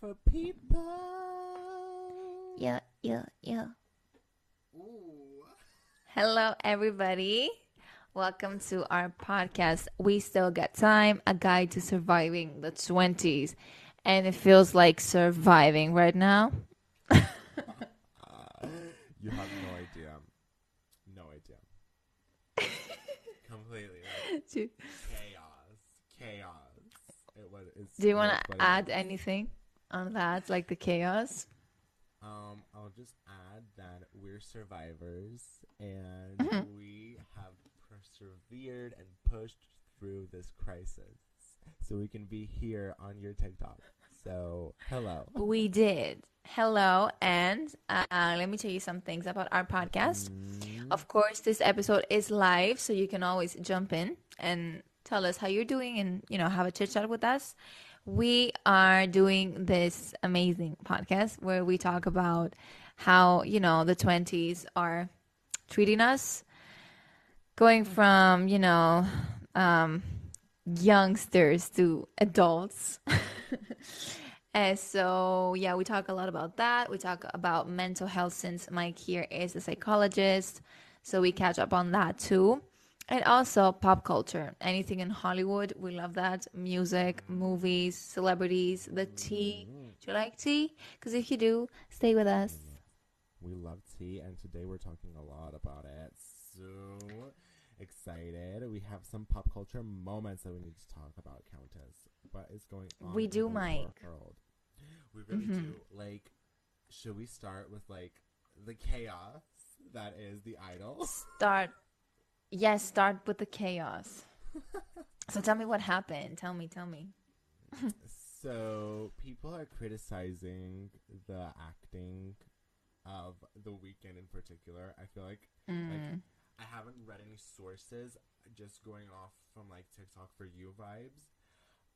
for people. Yeah, yeah, yeah. Ooh. Hello, everybody. Welcome to our podcast. We still got time, a guide to surviving the 20s. And it feels like surviving right now. You have no idea. No idea. Completely. Like, Do, chaos. Chaos. It was, it's, do you want to add anything on that, like the chaos? Um, I'll just add that we're survivors and Mhm. we have persevered and pushed through this crisis so we can be here on your TikTok. So, hello. We did. Hello, and uh, let me tell you some things about our podcast. Mm, Of course, this episode is live, so you can always jump in and tell us how you're doing and, you know, have a chit chat with us. We are doing this amazing podcast where we talk about how, you know, the 20s are treating us, going from, you know, um, youngsters to adults. And so, yeah, we talk a lot about that. We talk about mental health since Mike here is a psychologist. So we catch up on that too. And also pop culture. Anything in Hollywood, we love that. Music, movies, celebrities, the tea. Do you like tea? Because if you do, stay with us. We love tea, and today we're talking a lot about it. So excited. We have some pop culture moments that we need to talk about, Countess. What is going on? We in do, the Mike. World? We really Mhm. do. Like, should we start with, like, the chaos that is the idol? Start. Yes, start with the chaos. So tell me what happened. Tell me, tell me. so people are criticizing the acting of the Weeknd in particular. I feel like Mm. I haven't read any sources, just going off from like TikTok for you vibes.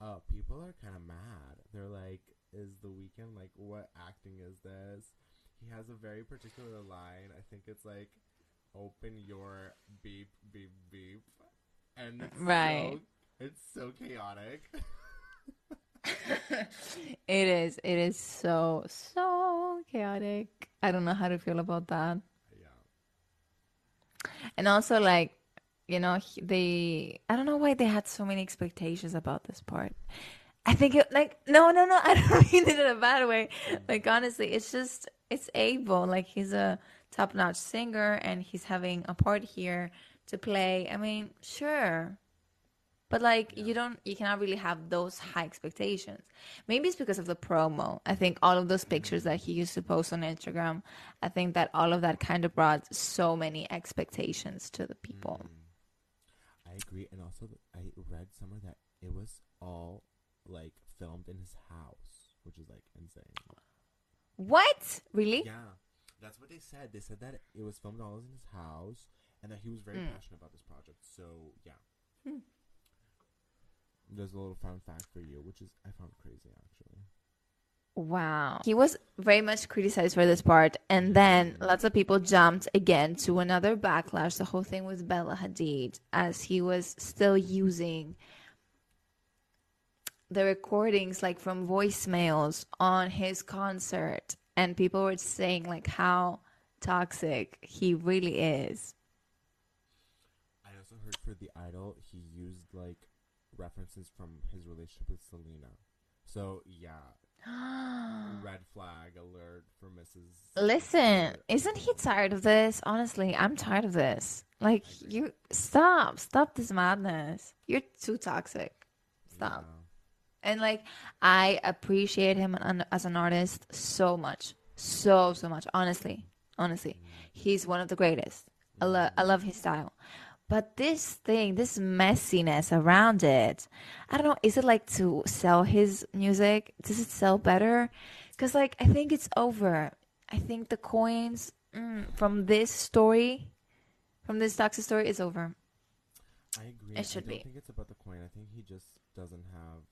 Uh, people are kind of mad. They're like, "Is the Weeknd like what acting is this?" He has a very particular line. I think it's like, "Open your beep beep beep," and it's Right. so, it's so chaotic. it is. It is so so chaotic. I don't know how to feel about that. yeah. And also, like, you know, they. I don't know why they had so many expectations about this part. I think it like no no no. I don't mean it in a bad way. Mm. Like honestly, it's just it's Abel. Like he's a top notch singer and he's having a part here to play. I mean, sure. But like you don't you cannot really have those high expectations. Maybe it's because of the promo. I think all of those pictures that he used to post on Instagram, I think that all of that kind of brought so many expectations to the people. Mm. I agree, and also I read somewhere that it was all like filmed in his house, which is like insane. What? Really? Yeah, that's what they said. They said that it was filmed all in his house, and that he was very Mm. passionate about this project. So yeah, Hmm. there's a little fun fact for you, which is I found crazy actually. Wow. He was very much criticized for this part. And then lots of people jumped again to another backlash. The whole thing with Bella Hadid, as he was still using the recordings like from voicemails on his concert. And people were saying like how toxic he really is. I also heard for the Idol, he used like references from his relationship with Selena. So yeah, red flag alert for Mrs. Listen, isn't he tired of this? Honestly, I'm tired of this. Like, you stop, stop this madness. You're too toxic. Stop. And like, I appreciate him as an artist so much, so so much. Honestly, honestly, he's one of the greatest. I, lo- I love his style. But this thing, this messiness around it, I don't know. Is it like to sell his music? Does it sell better? Because like I think it's over. I think the coins mm, from this story, from this toxic story, is over. I agree. It should I don't be. think it's about the coin. I think he just doesn't have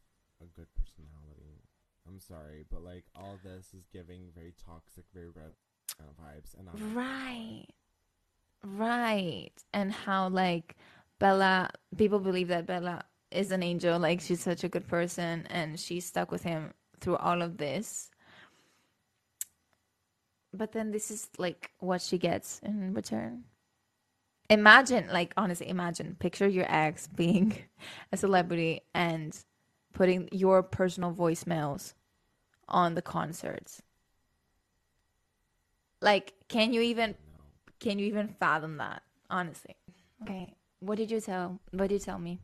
a good personality. I'm sorry, but like all this is giving very toxic, very red kind of vibes, and I'm Right. Right. And how like Bella people believe that Bella is an angel, like she's such a good person and she stuck with him through all of this. But then this is like what she gets in return. Imagine, like, honestly, imagine, picture your ex being a celebrity and putting your personal voicemails on the concerts. Like, can you even No. can you even fathom that? Honestly. Okay. What did you tell? What did you tell me?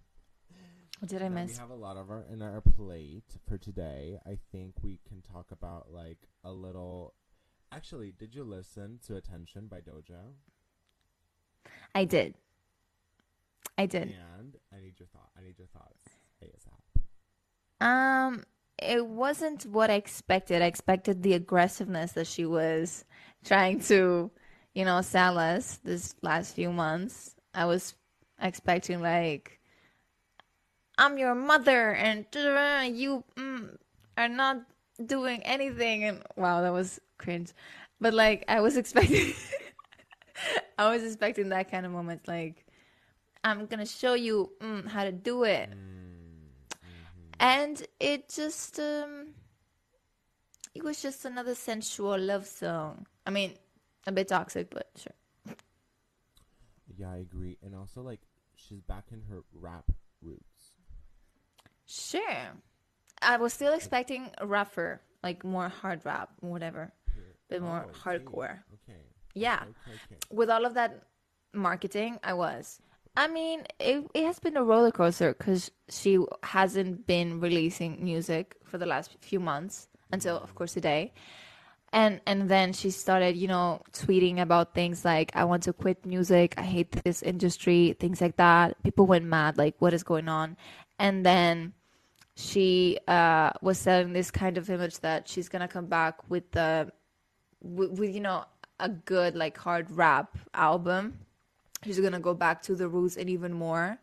What did I Now, miss? We have a lot of our in our plate for today. I think we can talk about like a little. Actually, did you listen to "Attention" by Doja? I did. I did. And I need your thought. I need your thoughts. ASAP. Um, it wasn't what I expected. I expected the aggressiveness that she was trying to, you know, sell us this last few months. I was expecting like, I'm your mother, and you mm, are not doing anything. And wow, that was cringe. But like, I was expecting, I was expecting that kind of moment. Like, I'm gonna show you mm, how to do it and it just um it was just another sensual love song i mean a bit toxic but sure Yeah, I agree. And also, like, she's back in her rap roots. sure i was still expecting rougher like more hard rap whatever bit more Oh, hardcore Okay. yeah Okay. Okay. with all of that marketing i was i mean it, it has been a roller coaster because she hasn't been releasing music for the last few months until of course today. And and then she started you know tweeting about things like i want to quit music. I hate this industry things like that. People went mad like what is going on? And then she uh, was selling this kind of image that she's gonna come back with the with, with you know a good like hard rap album she's gonna go back to the roots and even more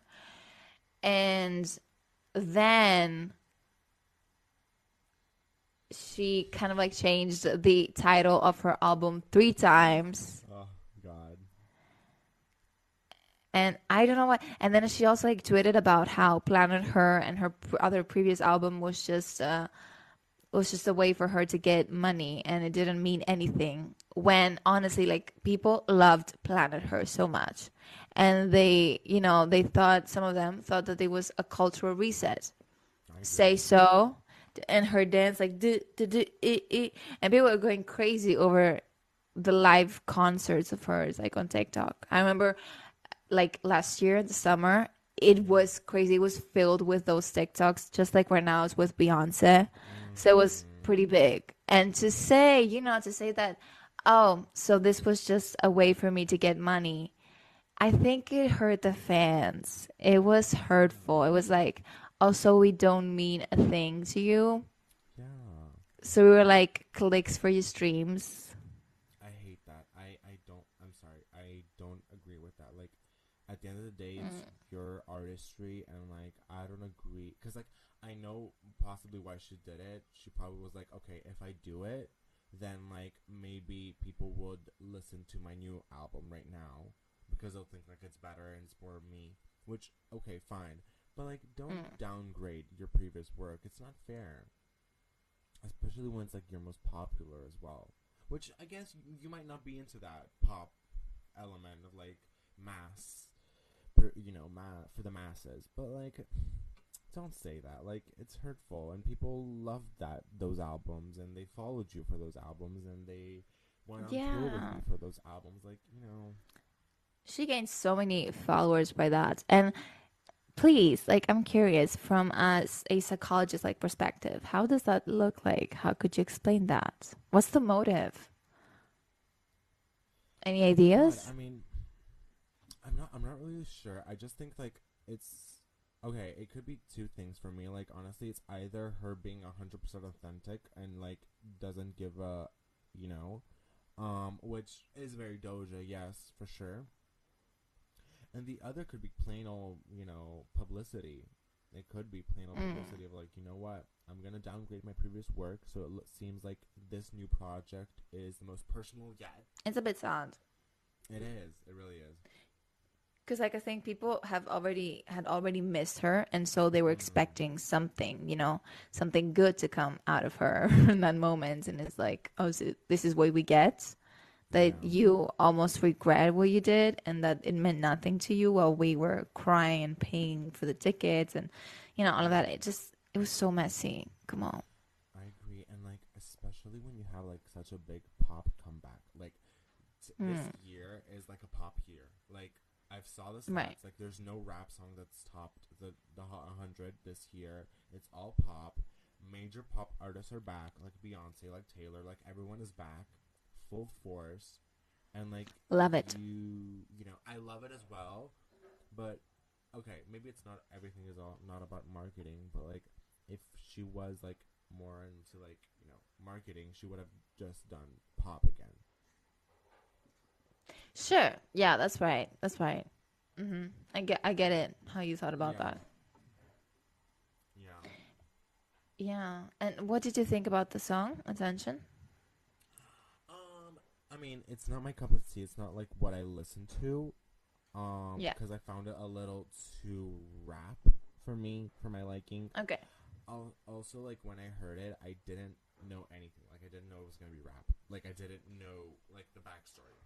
and then she kind of like changed the title of her album three times Oh God. and I don't know what. And then she also like tweeted about how Planet Her and her other previous album was just uh, was just a way for her to get money, and it didn't mean anything. When honestly, like people loved Planet Her so much, and they, you know, they thought some of them thought that it was a cultural reset. Say so, and her dance like do do do it, it, and people were going crazy over the live concerts of hers like on TikTok. I remember like last year in the summer, it was crazy. It was filled with those TikToks, just like right now it's with Beyonce. So it was mm. pretty big. And to say, you know, to say that, oh, so this was just a way for me to get money. I think it hurt the fans. It was hurtful. It was like, oh, so we don't mean a thing to you. Yeah. So we were like clicks for your streams. I hate that. I, I don't. I'm sorry. I don't agree with that. Like, at the end of the day, it's mm. your artistry, and like, I don't agree. Cause like, I know possibly why she did it. She probably was like, okay, if I do it, then like maybe people would listen to my new album right now because they'll think like it's better and it's more me. Which okay, fine, but like, don't mm. downgrade your previous work. It's not fair. Especially when it's like your most popular as well. Which I guess you, might not be into that pop element of like mass, you know, ma- for the masses. But like, don't say that. Like, it's hurtful, and people loved that those albums, and they followed you for those albums, and they went on tour with you for those albums. Like, you know, She gained so many followers by that. And please, like, I'm curious from as a psychologist like perspective, how does that look like? How could you explain that? What's the motive? Any God, ideas? I mean, I'm not. I'm not really sure. I just think like it's okay. It could be two things for me. Like honestly, it's either her being hundred percent authentic and like doesn't give a, you know, um, which is very Doja, yes, for sure. And the other could be plain old, you know, publicity. It could be plain old Mm. publicity of like, you know what, I'm gonna downgrade my previous work, so it seems like this new project is the most personal yet. It's a bit sad. It is. It really is. because like I think people have already had already missed her, and so they were expecting something, you know, something good to come out of her in that moment, and it's like, oh, so this is what we get. That Yeah. you almost regret what you did, and that it meant nothing to you while we were crying and paying for the tickets, and you know all of that. It just it was so messy. Come on, I agree, and like especially when you have like such a big pop comeback, like t- this Mm. year is like a pop year. Like I've saw this, Right. like there's no rap song that's topped the the Hot 100 this year. It's all pop. Major pop artists are back, like Beyonce, like Taylor, like everyone is back, full force, and like love it. you you know i love it as well but okay maybe it's not everything is all not about marketing but like if she was like more into like you know marketing she would have just done pop again Sure, yeah, that's right. That's right. mm-hmm. I get I get it. How you thought about Yeah. that. yeah Yeah. And what did you think about the song? Attention. I mean it's not my cup of tea it's not like what i listen to um Yeah. because i found it a little too rap for me for my liking Okay. Al- also like when I heard it, I didn't know anything. Like I didn't know it was gonna be rap. Like I didn't know like the backstory.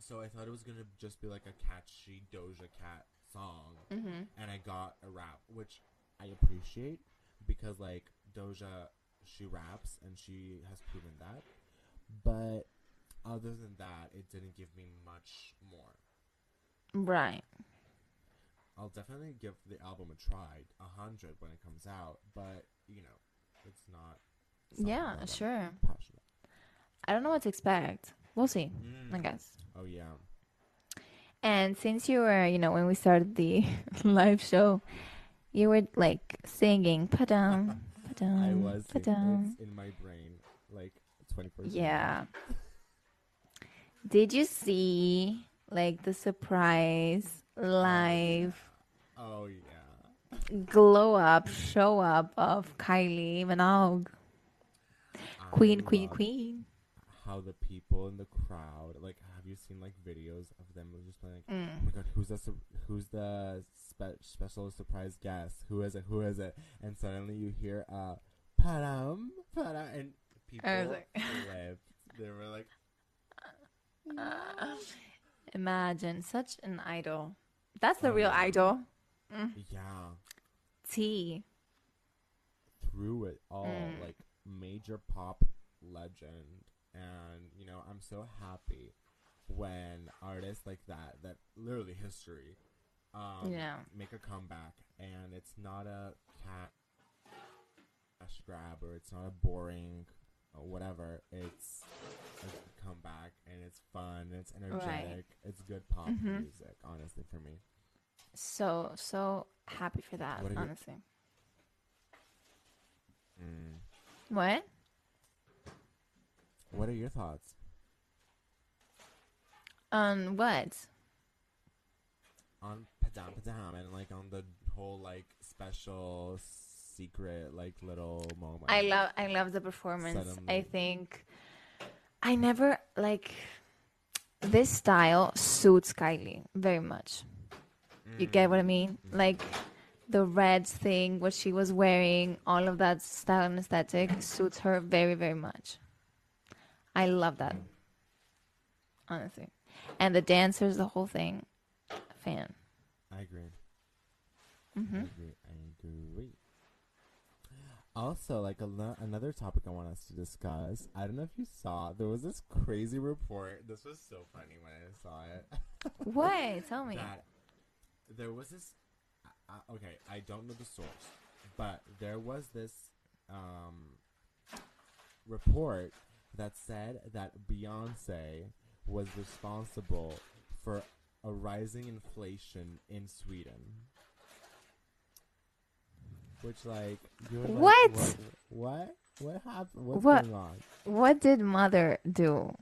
So I thought it was gonna just be like a catchy Doja Cat song, Mm-hmm. and I got a rap, which I appreciate because like Doja, she raps and she has proven that. But other than that, it didn't give me much more. Right. I'll definitely give the album a try, a hundred when it comes out. But you know, it's not. Yeah, sure. Passionate. I don't know what to expect. We'll see, I Mm. guess. Oh yeah. And since you were, you know, when we started the live show, you were like singing "Padam, I padam, was. It, padam." in my brain, like twenty four. Yeah. Did you see like the surprise live Oh yeah. glow up, show up of Kylie Minogue, I Queen, Queen, Queen? How the people in the crowd, like, have you seen like videos of them just like, "Oh Mm. my god, who's the who's the spe- special surprise guest? Who is it? Who is it?" And suddenly you hear a uh, "Padam, padam," and people I was like- flipped. They were like, Imagine such an idol. That's the Oh, real yeah. idol. "Yeah." T. through it all Mm. like major pop legend and you know i'm so happy when artists like that that literally history um Yeah. make a comeback and it's not a cat cash grab or it's not a boring or whatever it's a comeback and it's fun it's energetic it's good pop Mhm. music honestly for me So so happy for that. What honestly. mm. What? what are your thoughts On what? on Padam Padam and like on the whole like special secret like little moment. I love I love the performance. I think I never like this style suits Kylie very much. You get what I mean? Like the red thing, what she was wearing, all of that style and aesthetic suits her very, very much. I love that. Honestly. And the dancers, the whole thing. Fan. I agree. hmm I agree. Also, like ano- another topic I want us to discuss. I don't know if you saw. There was this crazy report. This was so funny when I saw it. What? Tell me. that there was this. Uh, uh, okay, I don't know the source, but there was this um, report that said that Beyonce was responsible for a rising inflation in Sweden. Which, like, you're like, What? What? What, what happened? What's What? going on? What did mother do?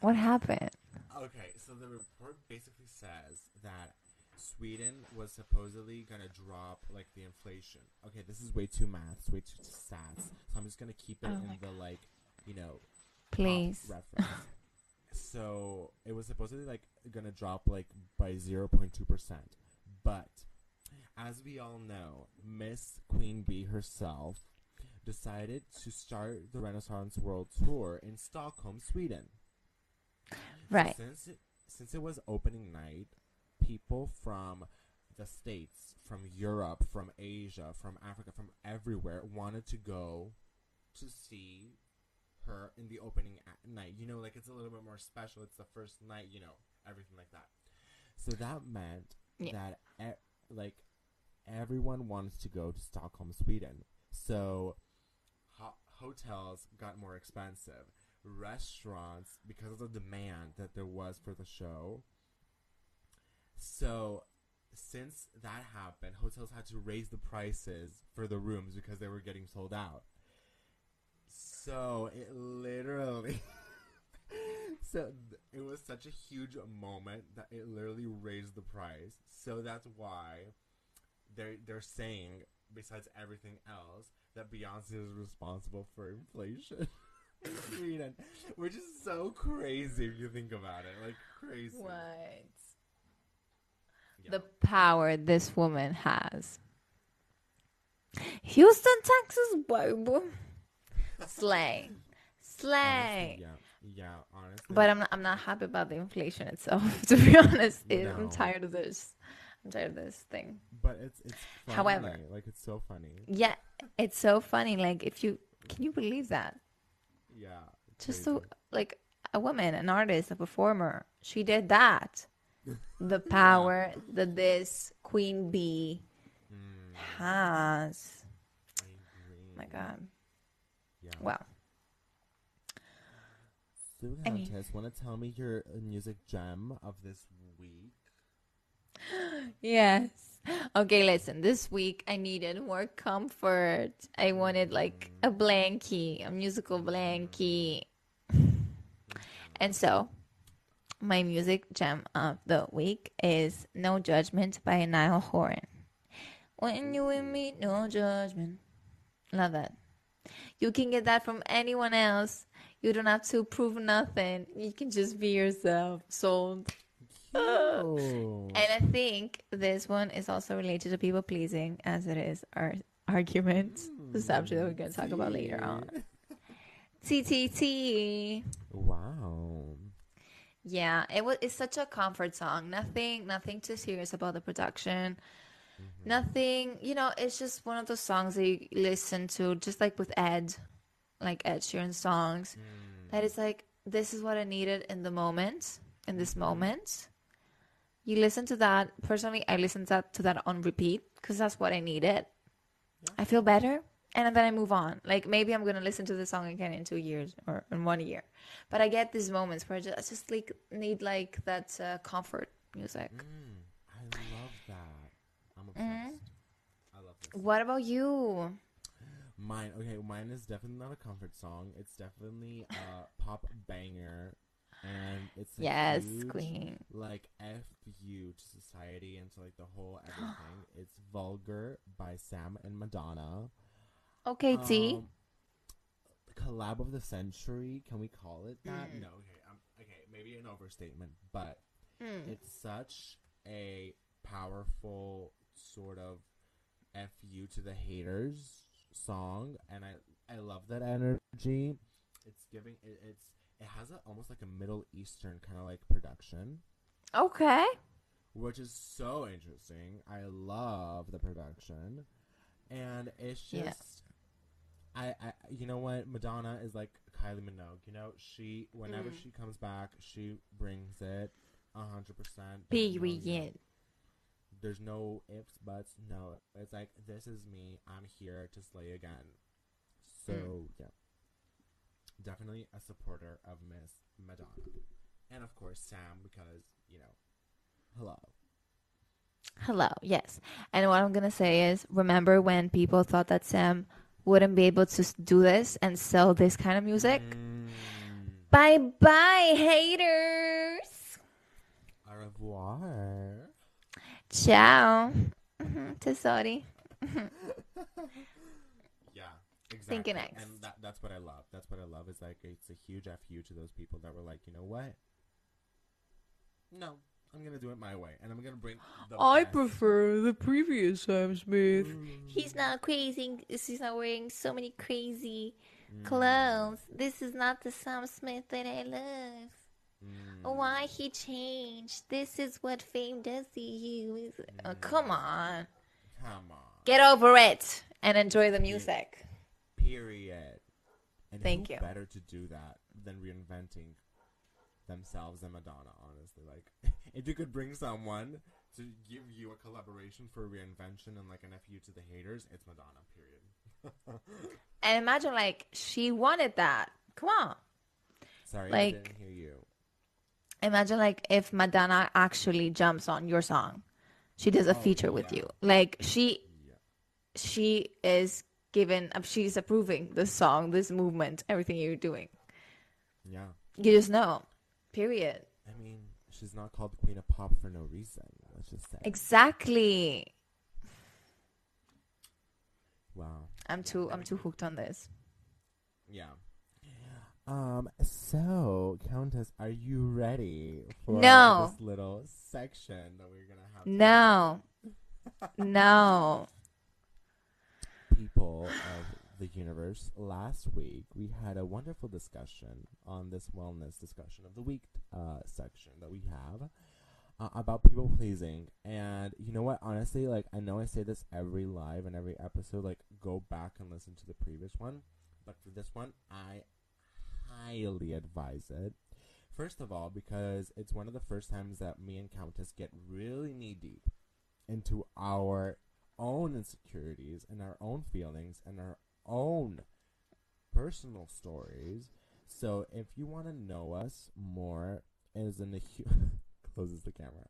What happened? Okay, so the report basically says that Sweden was supposedly gonna drop like the inflation. Okay, this is way too maths, way too stats. So I'm just gonna keep it Oh in my the like, you know, pop Please. reference. So it was supposedly like gonna drop like by zero point two percent, but as we all know, Miss Queen Bee herself decided to start the Renaissance World Tour in Stockholm, Sweden. Right. since it, since it was opening night, people from the states, from Europe, from Asia, from Africa, from everywhere wanted to go to see her in the opening night. You know, like it's a little bit more special. It's the first night, you know, everything like that. So that meant Yeah. that like everyone wanted to go to Stockholm, Sweden. So ho- hotels got more expensive. Restaurants, because of the demand that there was for the show. So, since that happened, hotels had to raise the prices for the rooms because they were getting sold out. So, it literally. so, it was such a huge moment that it literally raised the price. So, that's why they're, they're saying, besides everything else, that Beyonce is responsible for inflation. Sweden, which is so crazy if you think about it. Like crazy. What? Yeah. The power this woman has. Houston, Texas, baby. Slay. Slay. Honestly, yeah, yeah, honestly. But I'm not, I'm not happy about the inflation itself, to be honest. It- I'm tired of this. I'm tired of this thing. but it's it's funny. However- like it's so funny. Yeah, it's so funny. Like, if you can you believe that? Yeah. Just so, like, a woman, an artist, a performer, she did that. The power that this queen bee Mm, has. My God. Yeah. Well, So, I mean- want to tell me your uh, music gem of this? Yes. Okay, listen. This week I needed more comfort. I wanted like a blankie, a musical blankie. And so, my music gem of the week is No Judgment by Niall Horan. When you with me, no judgment. Love that. You can get that from anyone else. You don't have to prove nothing. You can just be yourself. Sold. And I think this one is also related to people pleasing, as it is our argument, the subject that we're going to talk about later on. TTT. Wow. Yeah, it was. It's such a comfort song. Nothing, nothing too serious about the production. Nothing, you know. It's just one of those songs that you listen to, just like with Ed, like Ed Sheeran songs. That is like, this is what I needed in the moment, in this moment. You listen to that. Personally, I listen to that, to that on repeat because that's what I needed. I feel better, and then I move on. Like maybe I'm gonna listen to the song again in two years or in one year, but I get these moments where I just, I just like need like that uh, comfort music. Mm, I love that. I'm obsessed. I love this. What about you? Mine, okay, mine is definitely not a comfort song. It's definitely a pop banger, and it's Yes, huge, queen. like f you to society and to like the whole everything. it's "Vulgar" by Sam and Madonna. Okay, T. Um, collab of the century. Can we call it that? Mm. No. Okay. Um, okay. Maybe an overstatement, but Mm. it's such a powerful sort of fu to the haters song, and I I love that energy. It's giving it, it's it has a, almost like a Middle Eastern kind of like production, Okay. which is so interesting. I love the production, and it's just. Yeah. I, I, you know what? Madonna is like Kylie Minogue. You know, she whenever Mm. she comes back, she brings it a hundred percent. Period. There's no ifs, buts. No, it's like this is me. I'm here to slay again. So Mm. yeah, definitely a supporter of Miss Madonna, and of course Sam because you know, hello. Hello, yes. And what I'm going to say is remember when people thought that Sam wouldn't be able to do this and sell this kind of music? Mm. Bye bye, haters. Au revoir. Ciao. Mhm, Tesori. Yeah, Thinking next. And that, that's what I love. That's what I love. Is like it's a huge fu to those people that were like, you know what? No, I'm gonna do it my way, and I'm gonna bring. The I best. prefer the previous Sam Smith. He's not crazy. He's not wearing so many crazy Mm, clothes. This is not the Sam Smith that I love. mm. Why he changed? This is what fame does to you. Oh, come on. Come on. Get over it and enjoy the music. Period. And Thank you. Better to do that than reinventing themselves and Madonna. Honestly, like if you could bring someone to give you a collaboration for reinvention and like an fu to the haters, it's Madonna. Period. And imagine, like, she wanted that. Come on. Sorry, I Like- didn't hear you. Imagine, like, if Madonna actually jumps on your song. She does a Oh, feature with you. Like, she Yeah. she is given, she's approving this song, this movement, everything you're doing. Yeah. You just know. Period. I mean, she's not called the Queen of Pop for no reason. Let's just say. Exactly. wow. I'm too I'm too hooked on this. Yeah. Um. So, Countess, are you ready for No. this little section that we're gonna have? No. No. People of the universe. Last week, we had a wonderful discussion on this wellness discussion of the week uh, section that we have uh, about people pleasing. And you know what? Honestly, like I know I say this every live and every episode. Like, go back and listen to the previous one. But for this one, I highly advise it. First of all, because it's one of the first times that me and Countess get really knee deep into our own insecurities and our own feelings and our own personal stories. So if you want to know us more as in a hu- closes the camera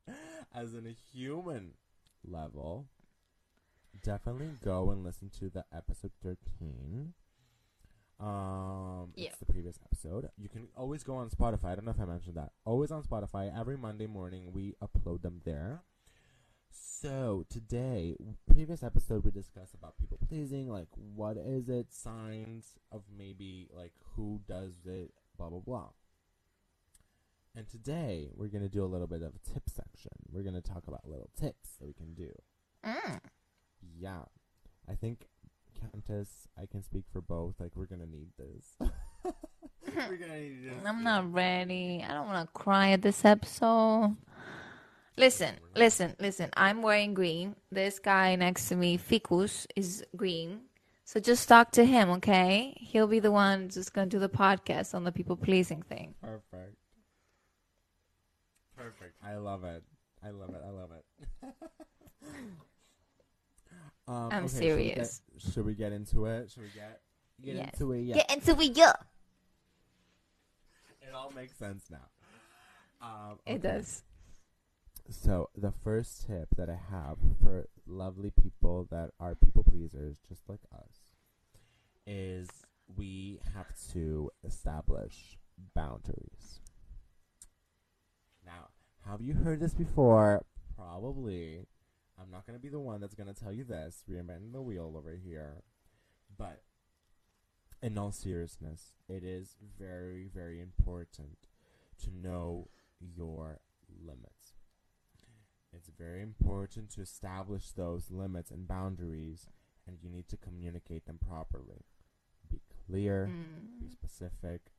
as in a human level, definitely go and listen to the episode thirteen. Um, Yeah. it's the previous episode. You can always go on Spotify. I don't know if I mentioned that. Always on Spotify. Every Monday morning we upload them there. So today, previous episode we discussed about people pleasing, like what is it, signs of maybe like who does it, blah blah blah. And today we're gonna do a little bit of a tip section. We're gonna talk about little tips that we can do. Mm. Yeah, I think Countess, I can speak for both. Like we're gonna need this. we're gonna need this. I'm not ready. I don't want to cry at this episode. Listen, listen, listen. I'm wearing green. This guy next to me, Ficus, is green. So just talk to him, okay? He'll be the one just going to do the podcast on the people pleasing thing. Perfect. Perfect. I love it. I love it. I love it. um, I'm okay, should we serious. get- Should we, get into it? Should we get get Yes. into it? Yeah. Get into it, yeah. It all makes sense now. Um, It does. So the first tip that I have for lovely people that are people pleasers, just like us, is we have to establish boundaries. Now, have you heard this before? Probably. I'm not going to be the one that's going to tell you this, reinventing the wheel over here. But in all seriousness, it is very, very important to know your limits. It's very important to establish those limits and boundaries, and you need to communicate them properly. Be clear, be Mm. specific,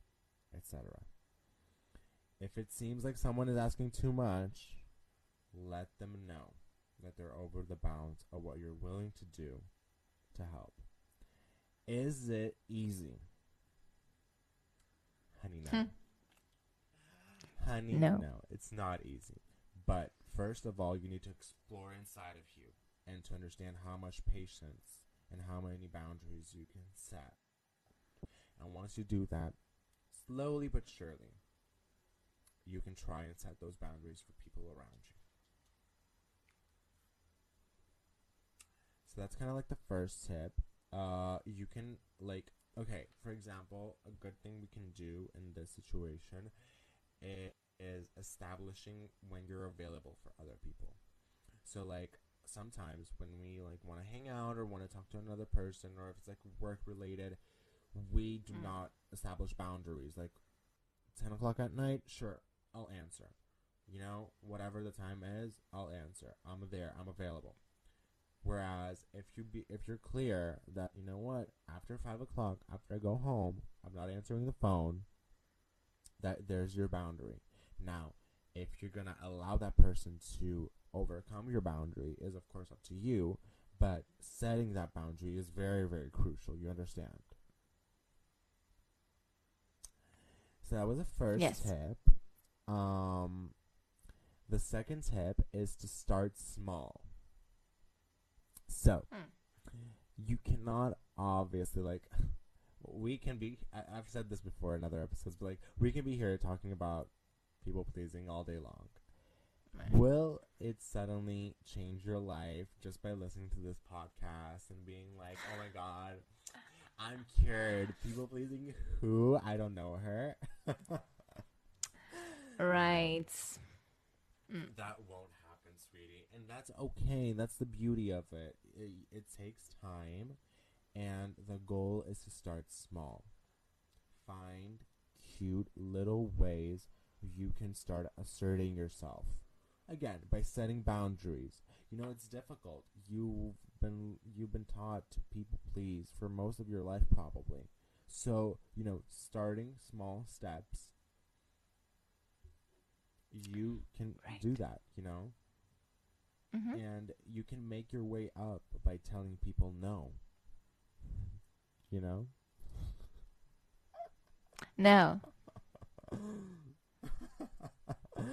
etc. If it seems like someone is asking too much, let them know that they're over the bounds of what you're willing to do to help. Is it easy? Honey, no. Hmm. Honey, No. no, it's not easy. But first of all, you need to explore inside of you and to understand how much patience and how many boundaries you can set. And once you do that, slowly but surely, you can try and set those boundaries for people around you. So that's kind of like the first tip. Uh, you can like okay, for example, a good thing we can do in this situation i- is establishing when you're available for other people. So like sometimes when we like want to hang out or want to talk to another person or if it's like work related, we do Mm. not establish boundaries. Like ten o'clock at night, sure, I'll answer. You know, whatever the time is, I'll answer. I'm there. I'm available. Whereas if you be if you're clear that you know what after five o'clock after I go home I'm not answering the phone, that there's your boundary. Now, if you're gonna allow that person to overcome your boundary is of course up to you, but setting that boundary is very very crucial. You understand? So that was the first Yes. tip. Um, the second tip is to start small. So, Hmm. you cannot obviously like we can be I, I've said this before in other episodes, but like we can be here talking about people pleasing all day long. Will it suddenly change your life just by listening to this podcast and being like, "Oh my god, I'm cured"? People pleasing who? I don't know her. Right. Mm. That won't happen, sweetie. And that's okay. That's the beauty of it. It, it takes time, and the goal is to start small. Find cute little ways you can start asserting yourself. Again, by setting boundaries. You know, it's difficult. You've been you've been taught to people please for most of your life probably. So, you know, starting small steps you can Right. do that, you know? hmm And you can make your way up by telling people no. You know? No.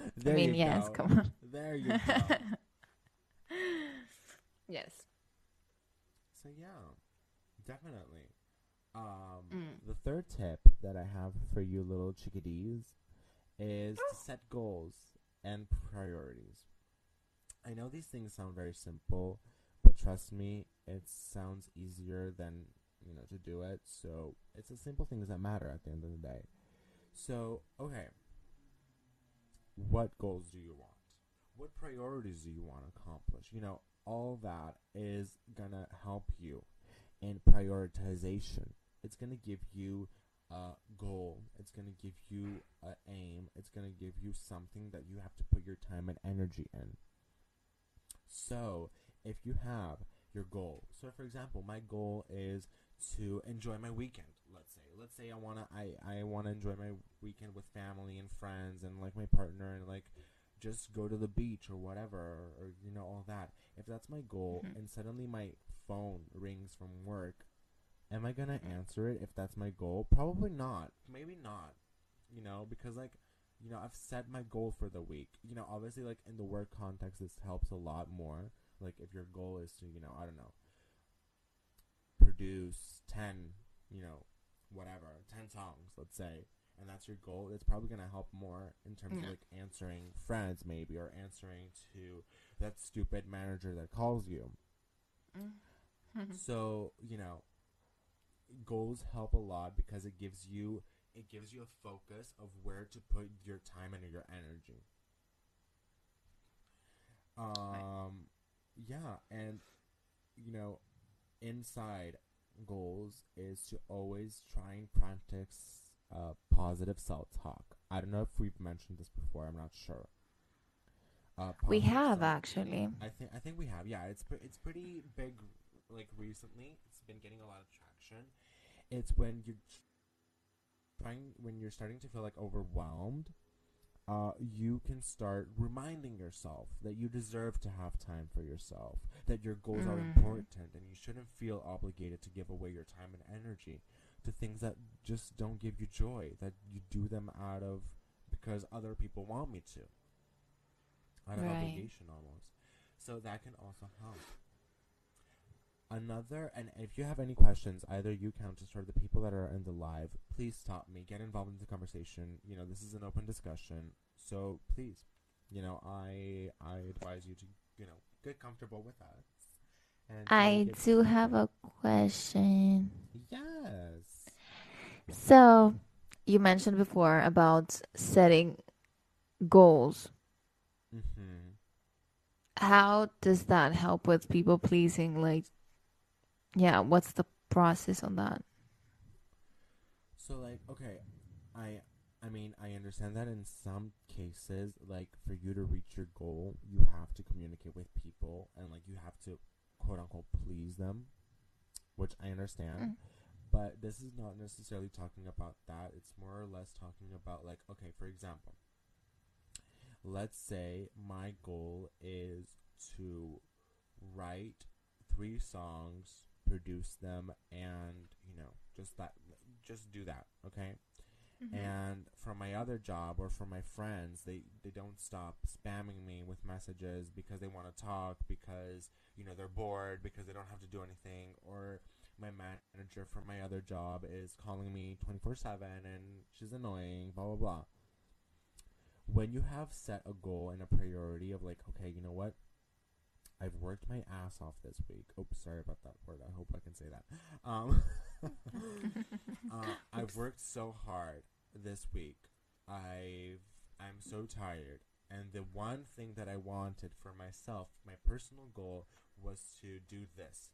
there I mean, yes. go. Come on. There you go. yes. so yeah, definitely. Um, Mm. the third tip that I have for you little chickadees is to set goals and priorities. I know these things sound very simple, but trust me, it sounds easier than, you know, to do it. So, it's the simple things that matter at the end of the day. So, okay. What goals do you want? What priorities do you want to accomplish? You know, all that is gonna help you in prioritization. It's gonna give you a goal. It's gonna give you a aim. It's gonna give you something that you have to put your time and energy in. So, if you have your goal, so for example, my goal is to enjoy my weekend. Let's say, let's say I wanna, I, I wanna enjoy my weekend with family and friends and like my partner and like just go to the beach or whatever or, or you know all that. If that's my goal, Mhm. and suddenly my phone rings from work, am I gonna answer it if that's my goal? Probably not. Maybe not. You know, because like, you know, I've set my goal for the week. You know, obviously, like in the work context, this helps a lot more. Like if your goal is to, you know, I don't know, produce ten, you know, whatever, ten songs, let's say, and that's your goal. It's probably gonna help more in terms Yeah. of like answering friends, maybe, or answering to that stupid manager that calls you. Mhm. So, you know, goals help a lot because it gives you it gives you a focus of where to put your time and your energy. Um yeah, and you know, inside goals is to always try and practice uh, positive self-talk. I don't know if we've mentioned this before. I'm not sure. Uh, We have self- actually. I think I think we have. Yeah, it's pre- it's pretty big. Like recently, it's been getting a lot of traction. It's when you trying when you're starting to feel like overwhelmed. Uh, you can start reminding yourself that you deserve to have time for yourself, that your goals are Mhm. important, and you shouldn't feel obligated to give away your time and energy to things that just don't give you joy. That you do them out of because other people want me to out of Right. obligation almost. So that can also help. Another, and if you have any questions, either you, Countess, or the people that are in the live, please stop me. Get involved in the conversation. You know, this is an open discussion. So please, you know, I I advise you to, you know, get comfortable with us. And I do have a question. Yes. So, you mentioned before about setting goals. Mm-hmm. how does that help with people pleasing? Like, yeah, what's the process on that? So like, okay, I I mean, I understand that in some cases, like for you to reach your goal, you have to communicate with people and like you have to quote unquote please them, which I understand. Mm. But this is not necessarily talking about that. It's more or less talking about like, okay, for example, let's say my goal is to write three songs, produce them, and you know, just that, just do that, okay? Mm-hmm. And from my other job or from my friends, they they don't stop spamming me with messages because they want to talk because you know they're bored because they don't have to do anything or my manager from my other job is calling me 24/7 and she's annoying blah blah blah when you have set a goal and a priority of like okay you know what I've worked my ass off this week. Oops, sorry about that word. I hope I can say that. Um, uh, I've worked so hard this week. I've I'm so tired, and the one thing that I wanted for myself, my personal goal, was to do this.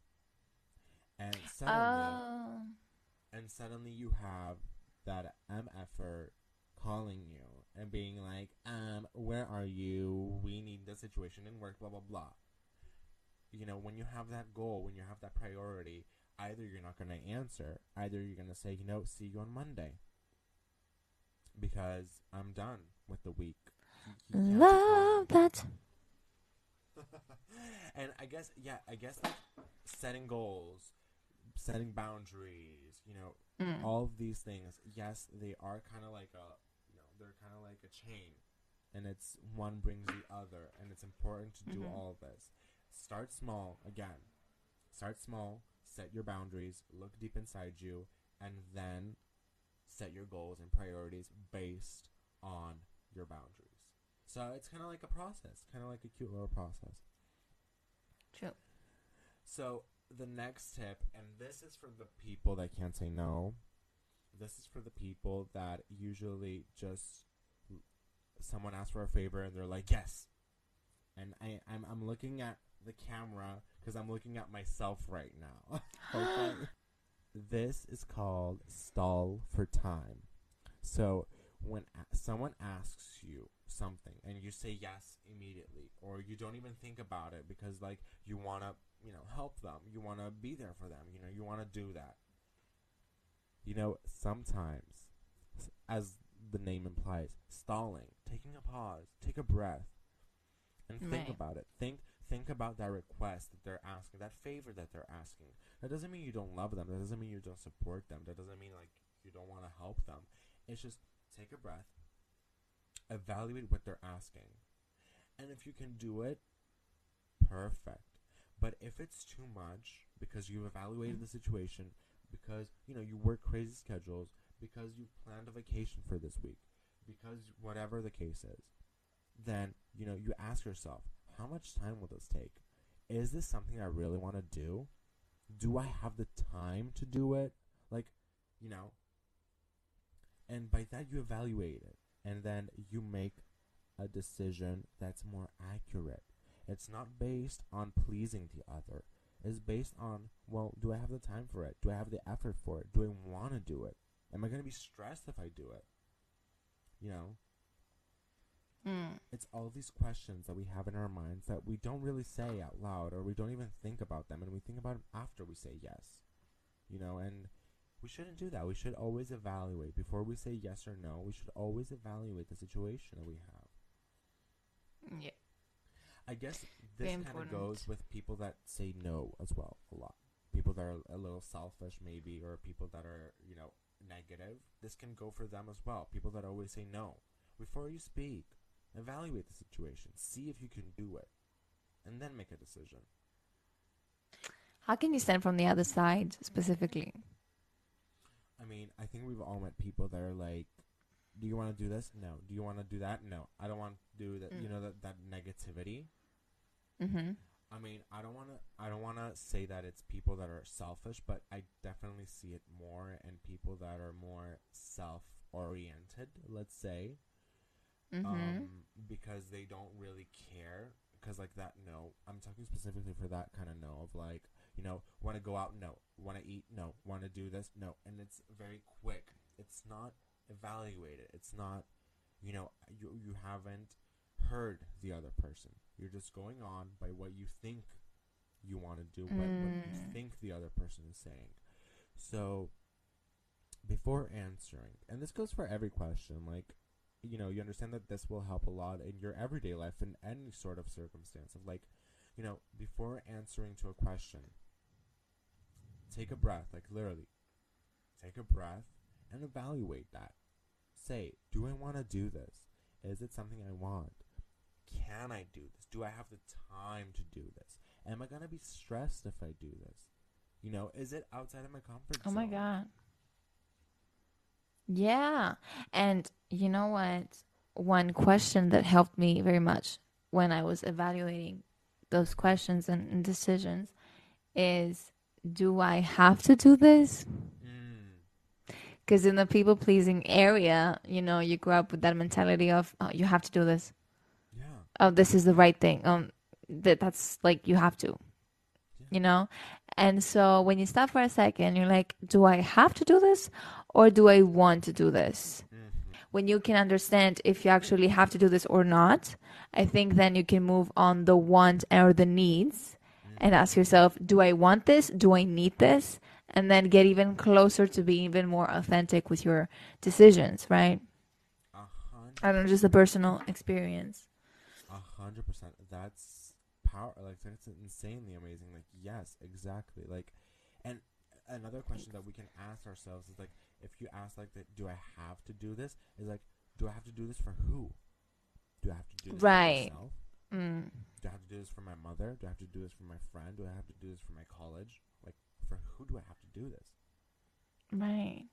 And suddenly, Oh. and suddenly you have that MFer calling you and being like, um, where are you? We need the situation in work, blah blah blah. You know, when you have that goal, when you have that priority, either you're not gonna answer, either you're gonna say, you know, see you on Monday. Because I'm done with the week. You- you can't keep calling Love that. and I guess yeah, I guess like setting goals, setting boundaries, you know, Mm. all of these things, yes, they are kind of like a, you know, they're kind of like a chain, and it's one brings the other, and it's important to do Mhm. all of this. Start small again. Start small. Set your boundaries. Look deep inside you, and then set your goals and priorities based on your boundaries. So it's kind of like a process, kind of like a cute little process. True. So the next tip, and this is for the people that can't say no. This is for the people that usually just someone asks for a favor and they're like yes, and I I'm I'm looking at the camera because I'm looking at myself right now. okay. This is called stall for time. So when a- someone asks you something and you say yes immediately or you don't even think about it because like you want to you know help them you want to be there for them you know you want to do that you know sometimes as the name implies stalling taking a pause take a breath and think Right. about it think think about that request that they're asking that favor that they're asking. That doesn't mean you don't love them. That doesn't mean you don't support them. That doesn't mean like you don't want to help them. It's just take a breath evaluate what they're asking. And if you can do it perfect. But if it's too much because you've evaluated the situation because you know you work crazy schedules because you planned a vacation for this week because whatever the case is then you know you ask yourself how much time will this take? Is this something i really want to do? Do i have the time to do it? Like you know? And by that you evaluate it. And then you make a decision that's more accurate. It's not based on pleasing the other. It's based on well do i have the time for it? Do i have the effort for it? Do i want to do it? Am i going to be stressed if i do it? You know Mm. it's all these questions that we have in our minds that we don't really say out loud or we don't even think about them and we think about them after we say yes. You know and we shouldn't do that. We should always evaluate. Before we say yes or no we should always evaluate the situation that we have. Yeah. i guess this kind of goes with people that say no as well a lot. People that are a little selfish maybe or people that are you know negative. This can go for them as well. People that always say no. Before you speak evaluate the situation see if you can do it and then make a decision How can you stand from the other side specifically? i mean i think we've all met people that are like do you want to do this no do you want to do that no i don't want to do that you Mm. know that, that negativity Mm-hmm. I mean, I don't want to. I don't want to say that it's people that are selfish, but I definitely see it more in people that are more self-oriented. Let's say, Mm-hmm. um, because they don't really care because like that no i'm talking specifically for that kind of no of like you know want to go out no. Want to eat no. Want to do this no. And it's very quick. It's not evaluated. It's not you know you you haven't heard the other person. You're just going on by what you think you want to do what, what you Mm. think the other person is saying. So before answering and this goes for every question like you know you understand that this will help a lot in your everyday life in any sort of circumstance of like you know before answering to a question take a breath like literally take a breath and evaluate that. Say do i want to do this? Is it something i want? Can i do this? Do i have the time to do this? Am i going to be stressed if i do this? You know is it outside of my comfort zone? Oh my god. Yeah. And you know what? One question that helped me very much when I was evaluating those questions and, and decisions is do I have to do this? mm, Because in the people pleasing area, you know, you grow up with that mentality of, oh, you have to do this. yeah Oh, this is the right thing. Um, that that's like you have to, you know. And so when you stop for a second, you're like, do I have to do this, or do I want to do this? Mhm. when you can understand if you actually have to do this or not, I think then you can move on the want or the needs and ask yourself, do I want this? Do I need this? And then get even closer to being even more authentic with your decisions, right? I don't know, just a personal experience. A hundred percent. That's power. Like that's insanely amazing. Like yes, exactly. Like, and another question that we can ask ourselves is like, if you ask like, that, do I have to do this? Is like, do I have to do this for who? Do I have to do this Right. for myself? Mm. Do I have to do this for my mother? Do I have to do this for my friend? Do I have to do this for my college? Like, for who do I have to do this? Right.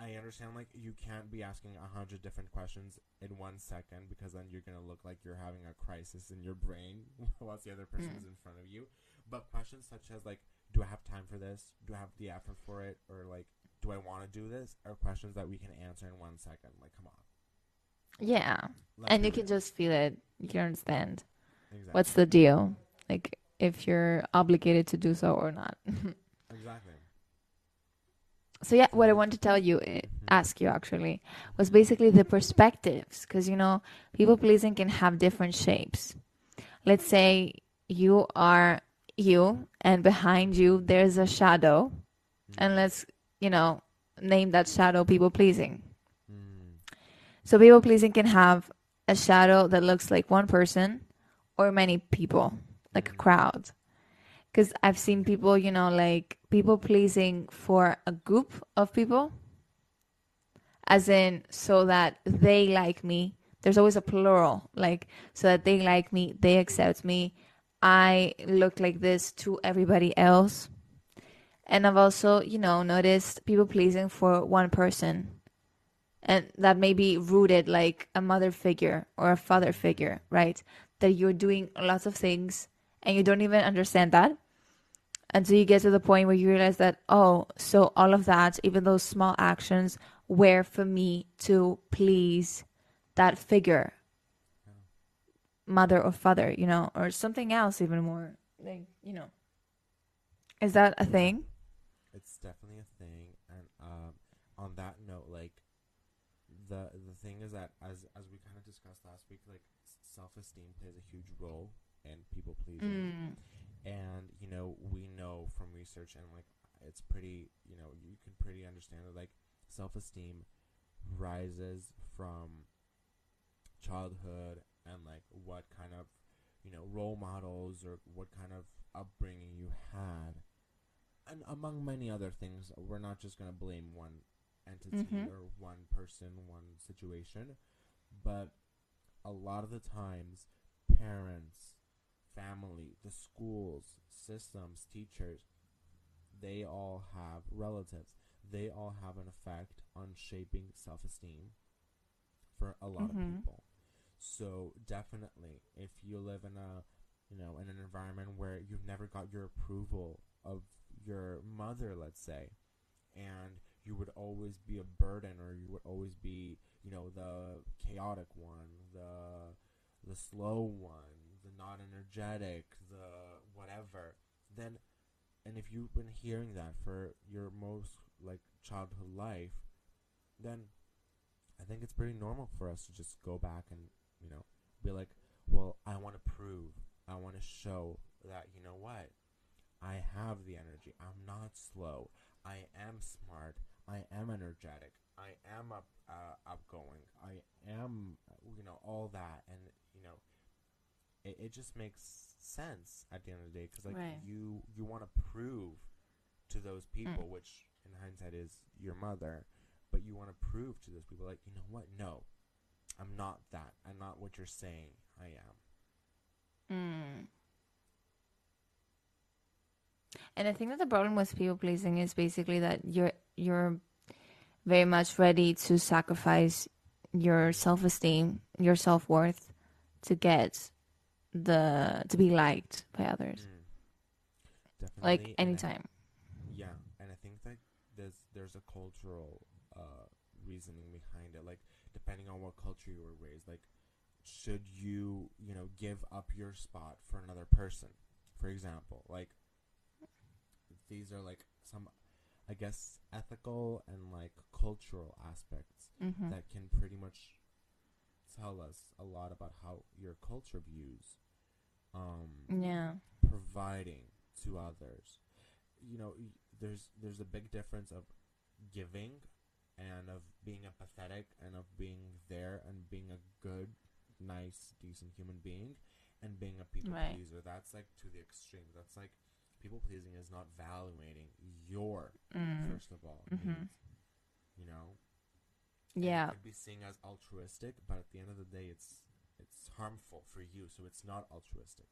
I understand like you can't be asking a hundred different questions in one second because then you're gonna look like you're having a crisis in your brain whilst the other person is in front of you. But questions such as like, do I have time for this? Do I have the effort for it? Or like, do I want to do this? Are questions that we can answer in one second. Like, come on. Yeah. Let's And you can real. just feel it. You can understand. exactly. What's the deal? Like, if you're obligated to do so or not. exactly. So yeah, what I want to tell you, eh, ask you actually, was basically the perspectives, because you know, people pleasing can have different shapes. Let's say you are you, and behind you there's a shadow, and let's you know name that shadow people pleasing. Mm. So people pleasing can have a shadow that looks like one person, or many people, like a crowd. Because I've seen people, you know, like people pleasing for a group of people, as in so that they like me. There's always a plural, like so that they like me, they accept me. I look like this to everybody else. And I've also, you know, noticed people pleasing for one person. And that may be rooted like a mother figure or a father figure, right? That you're doing lots of things and you don't even understand that until you get to the point where you realize that oh so all of that even those small actions were for me to please that figure mother or father you know or something else even more like you know is that a thing It's definitely a thing, and um, on that note, like the the thing is that as as we kind of discussed last week, like self esteem plays a huge role in people pleasing, mm. and you know we know from research and like it's pretty you know you can pretty understand that like self esteem rises from childhood and like what kind of you know role models or what kind of upbringing you had and among many other things we're not just going to blame one entity Mhm. or one person one situation but a lot of the times parents family the schools systems teachers they all have relatives they all have an effect on shaping self-esteem for a lot Mhm. of people so definitely if you live in a you know in an environment where you've never got your approval of your mother let's say and you would always be a burden or you would always be you know the chaotic one the the slow one, the not energetic, the whatever, then and if you've been hearing that for your most like childhood life, then I think it's pretty normal for us to just go back and, you know, be like, well, I want to prove, I want to show that, you know what? I have the energy. I'm not slow. I am smart. I am energetic. I am up, uh, outgoing. I am, you know, all that. And, you know, it, it just makes sense at the end of the day because, like, Right. you, you want to prove to those people, which in hindsight is your mother, but you want to prove to those people, like, you know what? No, I'm not that. I'm not what you're saying I am. Mm. And I think that the problem with people pleasing is basically that you're you're very much ready to sacrifice your self esteem, your self worth to get the to be liked by others. Mm. Definitely. Like and I- anytime. Yeah, and I think that there's there's a cultural uh, reasoning behind it. Like depending on what culture you were raised, like should you you know give up your spot for another person? For example, like these are like some, I guess, ethical and like cultural aspects hmm that can pretty much tell us a lot about how your culture views um, Yeah. providing to others. You know, y- there's there's a big difference of giving and of being empathetic and of being there and being a good, nice, decent human being and being a people Right. pleaser. That's like to the extreme. That's like people pleasing is not valuating your Mm. first of all Mhm. needs. You know? And Yeah. It could be seen as altruistic, but at the end of the day it's it's harmful for you, so it's not altruistic.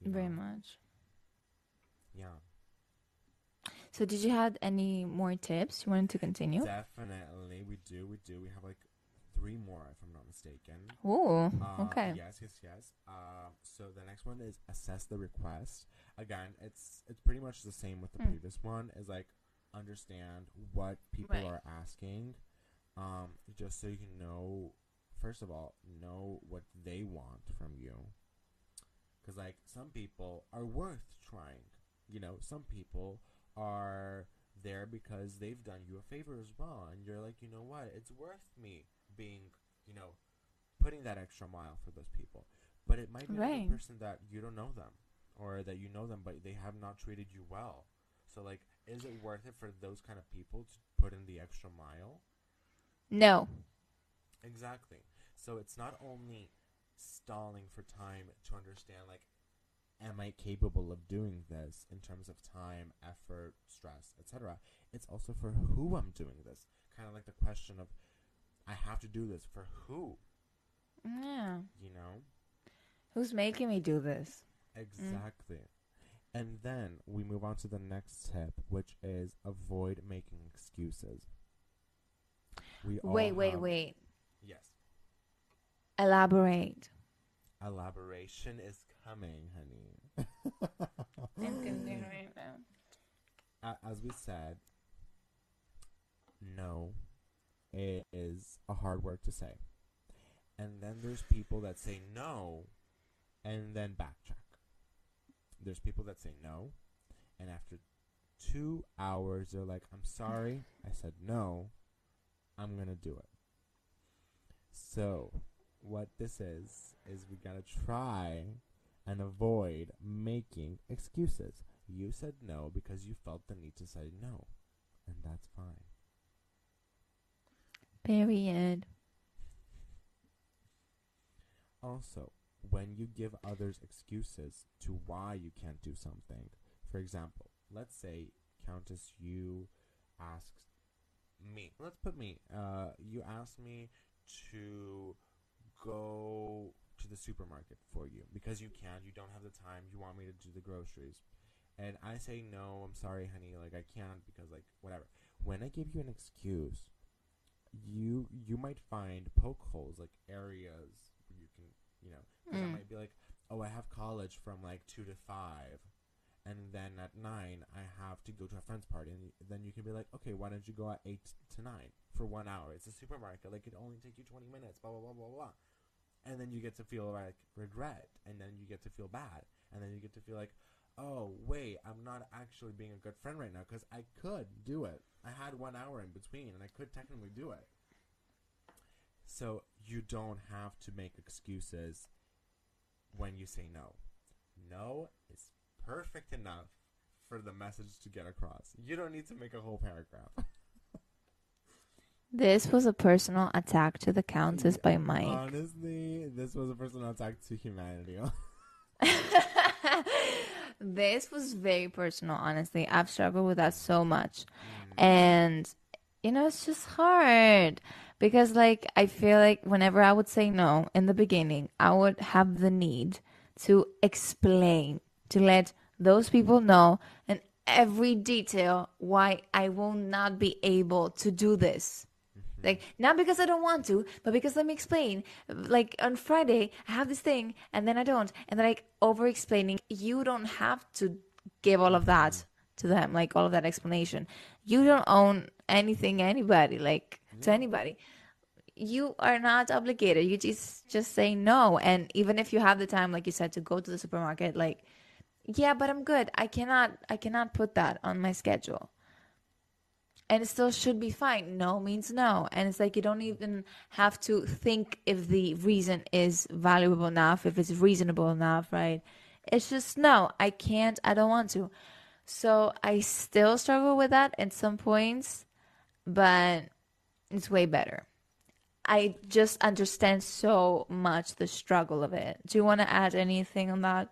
you Very much. Yeah. So did you have any more tips you wanted to continue? Definitely, we do. We do. We have like three more, if I'm not mistaken. Oh, Uh, okay. Yes, yes, yes. Um, so the next one is assess the request. Again, it's it's pretty much the same with the Hmm. previous one. Is like understand what people Right. are asking, um, just so you can know. First of all, know what they want from you. Because like some people are worth trying. You know, some people are there because they've done you a favor as well, and you're like, you know what, it's worth me being, you know, putting that extra mile for those people. But it might be Right. another person that you don't know them, or that you know them, but they have not treated you well. So like, is it worth it for those kind of people to put in the extra mile? No. Exactly. So it's not only stalling for time to understand, like, am I capable of doing this in terms of time, effort, stress, etc. It's also for who I'm doing this. Kind of like the question of, I have to do this for who, Yeah. you know? Who's making me do this? Exactly. And then we move on to the next tip, which is avoid making excuses. We all Wait, wait, have- wait. Yes. Elaborate. Elaboration is coming, honey. I'm continuing now. As we said, no is a hard word to say. And then there's people that say no and then backtrack. There's people that say no, and after two hours, they're like, I'm sorry, I said no, I'm gonna do it. So, what this is, is we gotta try and avoid making excuses. You said no because you felt the need to say no, and that's fine. Period. Also, when you give others excuses to why you can't do something, for example, let's say Countess, you asked me. Let's put me. Uh, you asked me to go to the supermarket for you because you can't, You don't have the time. You want me to do the groceries, and I say no. I'm sorry, honey. Like I can't because like whatever. When I give you an excuse, you you might find poke holes like areas where you can you know 'cause I Mm. might be like oh I have college from like two to five and then at nine I have to go to a friend's party and then you can be like okay why don't you go at eight to nine for one hour it's a supermarket like it only take you 20 minutes blah blah blah blah blah and then you get to feel like regret and then you get to feel bad and then you get to feel like oh wait i'm not actually being a good friend right now because i could do it. I had one hour in between and i could technically do it. So you don't have to make excuses when you say no. No is perfect enough for the message to get across. You don't need to make a whole paragraph. This was a personal attack to the Countess by Mike. honestly this was a personal attack to humanity this was very personal, honestly. I've struggled with that so much. Mm. And, you know, it's just hard because, like, I feel like whenever I would say no in the beginning, I would have the need to explain, to let those people know in every detail why I will not be able to do this. Like not because I don't want to, but because let me explain. Like on Friday, I have this thing, and then I don't, and then like over explaining. You don't have to give all of that to them, like all of that explanation. You don't own anything, anybody, like to anybody. You are not obligated. You just just say no, and even if you have the time, like you said, to go to the supermarket, like yeah, but I'm good. I cannot I cannot put that on my schedule and it still should be fine. No means no. And it's like you don't even have to think if the reason is valuable enough, if it's reasonable enough, right? It's just no, I can't, I don't want to. So I still struggle with that at some points, but it's way better. I just understand so much the struggle of it. Do you want to add anything on that?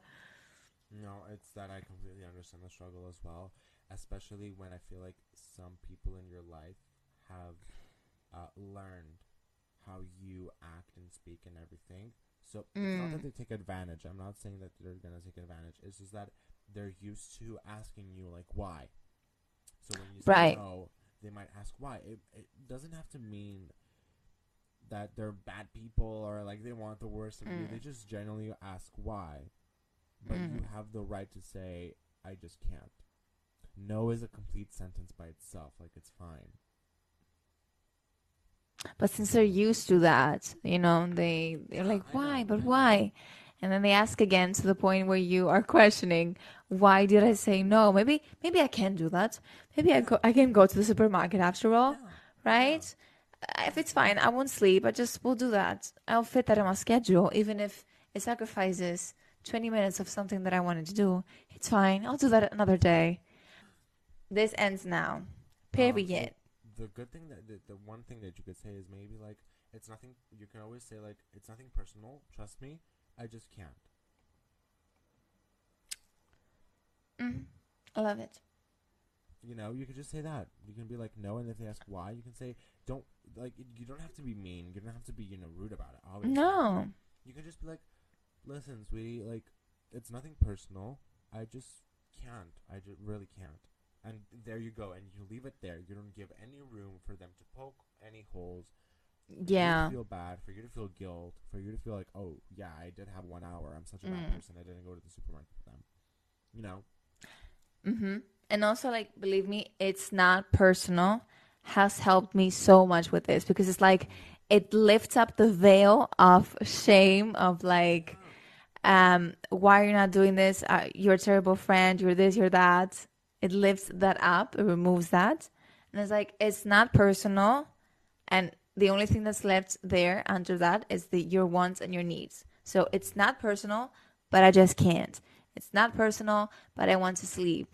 No, it's that I completely understand the struggle as well, especially when I feel like some people in your life have uh, learned how you act and speak and everything. So it's not that mm. they take advantage. I'm not saying that they're gonna take advantage. It's just that they're used to asking you like why. So when you say Right. no, they might ask why. It it doesn't have to mean that they're bad people or like they want the worst of you. Mm. They just generally ask why. But you mm. have the right to say, I just can't. No is a complete sentence by itself. Like it's fine. But since they're used to that, you know, they they're like, I why? But why? And then they ask again to the point where you are questioning, why did I say no? Maybe maybe I can do that. Maybe I go, I can go to the supermarket after all, right? Uh, If it's fine, I won't sleep. I just will do that. I'll fit that in my schedule, even if it sacrifices twenty minutes of something that I wanted to do. It's fine. I'll do that another day. This ends now. Um, Period. the good thing that the, the one thing that you could say is maybe like it's nothing. You can always say like it's nothing personal. Trust me, I just can't. Mhm. I love it. You know, you could just say that. You can be like no, and if they ask why, you can say don't like. You don't have to be mean. You don't have to be you know rude about it. Obviously. No. You can just be like, listen, sweetie, like it's nothing personal. I just can't. I just really can't. And there you go, and you leave it there. You don't give any room for them to poke any holes. for you to Yeah. feel bad, for you to feel guilt, for you to feel like, oh yeah, I did have one hour. I'm such a bad Mm. person. I didn't go to the supermarket with them. You know, Mm-hmm. And also, like, believe me, it's not personal. Has helped me so much with this because it's like it lifts up the veil of shame of like, um, why you're not doing this? Uh, you're a terrible friend. You're this. You're that. It lifts that up. It removes that, and it's like it's not personal, and the only thing that's left there under that is the your wants and your needs. So it's not personal, but I just can't. It's not personal, but I want to sleep.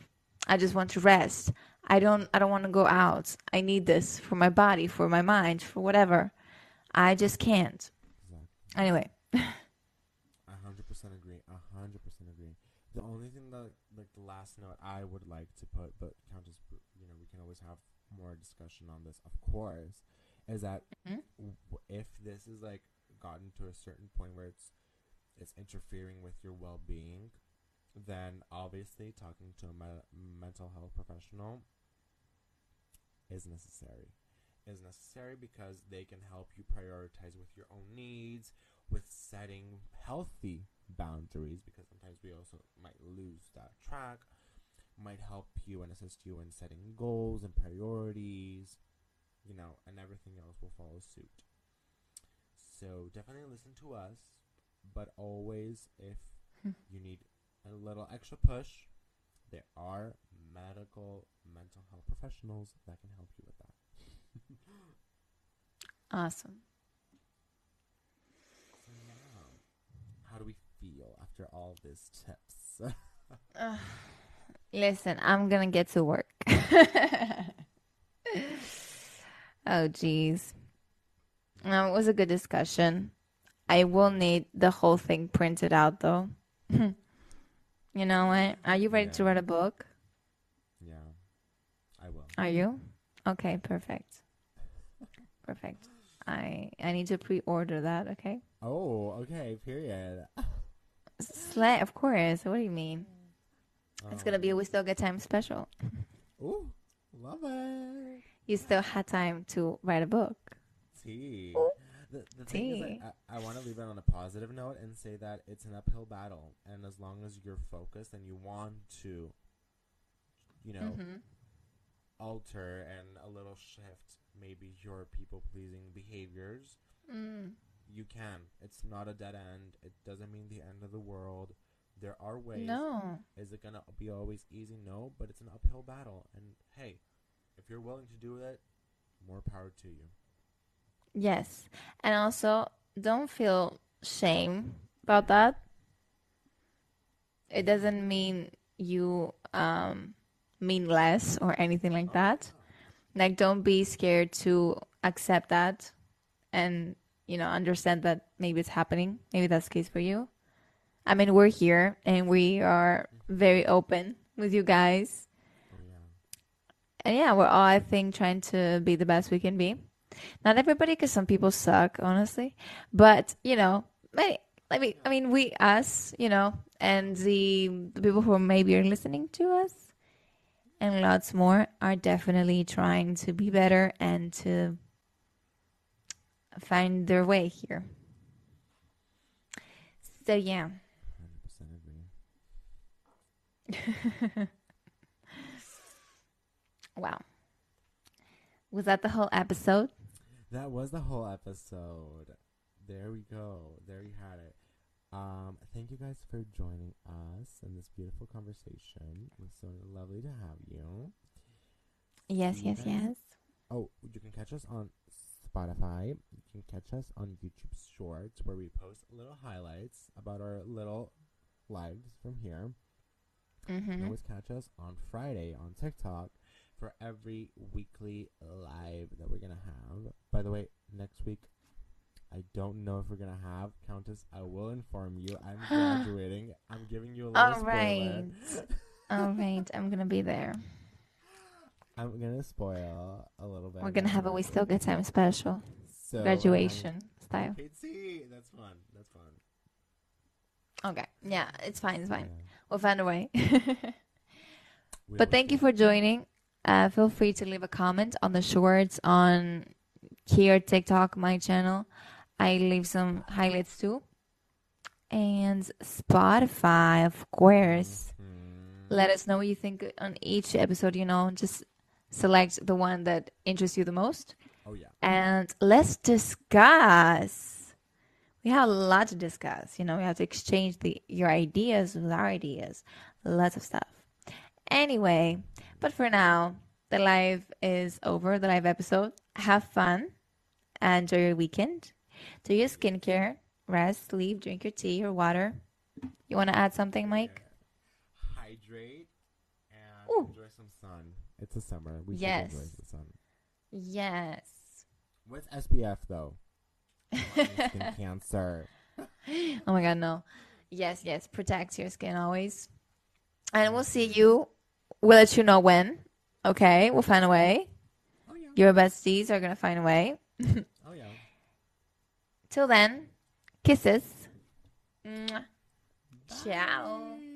I just want to rest. I don't I don't want to go out. I need this for my body, for my mind, for whatever. I just can't. exactly. Anyway, A hundred percent agree. A hundred percent agree. The only thing that, like, the last note I would like to put, but Countess, you know, we can always have more discussion on this, of course, is that Mhm. w- if this is like gotten to a certain point where it's it's interfering with your well-being, then obviously talking to a me- mental health professional is necessary. Is necessary because they can help you prioritize with your own needs, with setting healthy boundaries because sometimes we also might lose that track might help you and assist you in setting goals and priorities you know and everything else will follow suit So definitely listen to us, but always if you need a little extra push, there are medical mental health professionals that can help you with that. Awesome. So now, how do we feel after all these tips? Listen, I'm gonna get to work. oh, jeez. No, um, it was a good discussion. I will need the whole thing printed out, though. you know what? Are you ready to Yeah. write a book? yeah, I will. Are you? Okay, perfect. Perfect. I I need to pre-order that. Okay. Oh, okay. Period. Slay, of course. What do you mean? It's gonna be a Um, we still get time special. Ooh, love it. You still had time to write a book. Tea. Ooh. The, the thing is, like, I, I want to leave it on a positive note and say that it's an uphill battle, and as long as you're focused and you want to, you know, Mhm. alter and a little shift maybe your people pleasing behaviors, Mm. You can. It's not a dead end. It doesn't mean the end of the world. There are ways. No. Is it gonna be always easy? No, but it's an uphill battle. And hey, if you're willing to do it, more power to you. Yes. And also, don't feel shame about that. It doesn't mean you um, mean less or anything like that. Like, don't be scared to accept that and, you know, understand that maybe it's happening. Maybe that's the case for you. I mean, we're here and we are very open with you guys. And yeah, we're all, I think, trying to be the best we can be. Not everybody, because some people suck, honestly. But, you know, many, I mean, I mean, we, us, you know, and the, the people who maybe are listening to us and lots more are definitely trying to be better and to find their way here. So, yeah. Hundred percent agree. Wow. Was that the whole episode? That was the whole episode. There we go. There you had it. Um, thank you guys for joining us in this beautiful conversation. It was so lovely to have you. Yes, you yes, guys. yes. Oh, you can catch us on Spotify. You can catch us on YouTube Shorts, where we post little highlights about our little lives from here. You can Mm-hmm. always catch us on Friday on TikTok for every weekly live that we're gonna have. By the way, next week I don't know if we're gonna have Countess. I will inform you. I'm graduating. I'm giving you a little All right. All right, I'm gonna be there. I'm gonna spoil a little bit. We're gonna have a We Still Get Time special So, graduation style. Okay, that's fun. That's fun. Okay, yeah, it's fine, it's fine. Yeah. We'll find a way. We but thank you for joining. Uh, feel free to leave a comment on the shorts on here TikTok, my channel. I leave some highlights too, and Spotify, of course. Mhm. let us know what you think on each episode you know just select the one that interests you the most. Oh yeah. and let's discuss. We have a lot to discuss. You know we have to exchange the your ideas with our ideas. Lots of stuff. Anyway but for now the live is over the live episode. Have fun. Enjoy your weekend. Do your skincare. Rest sleep drink your tea or water. You want to add something mike? Hydrate and Ooh. enjoy some sun. It's a summer. We Yes. should enjoy the sun. yes What's SPF though? Skin cancer. Oh my god, no. Yes, yes. Protect your skin always. And we'll see mm-hmm. you. We'll let you know when. Okay, we'll find a way. Oh yeah. Your besties are gonna find a way. Oh yeah. Till then, kisses. Mwah. Ciao. Bye.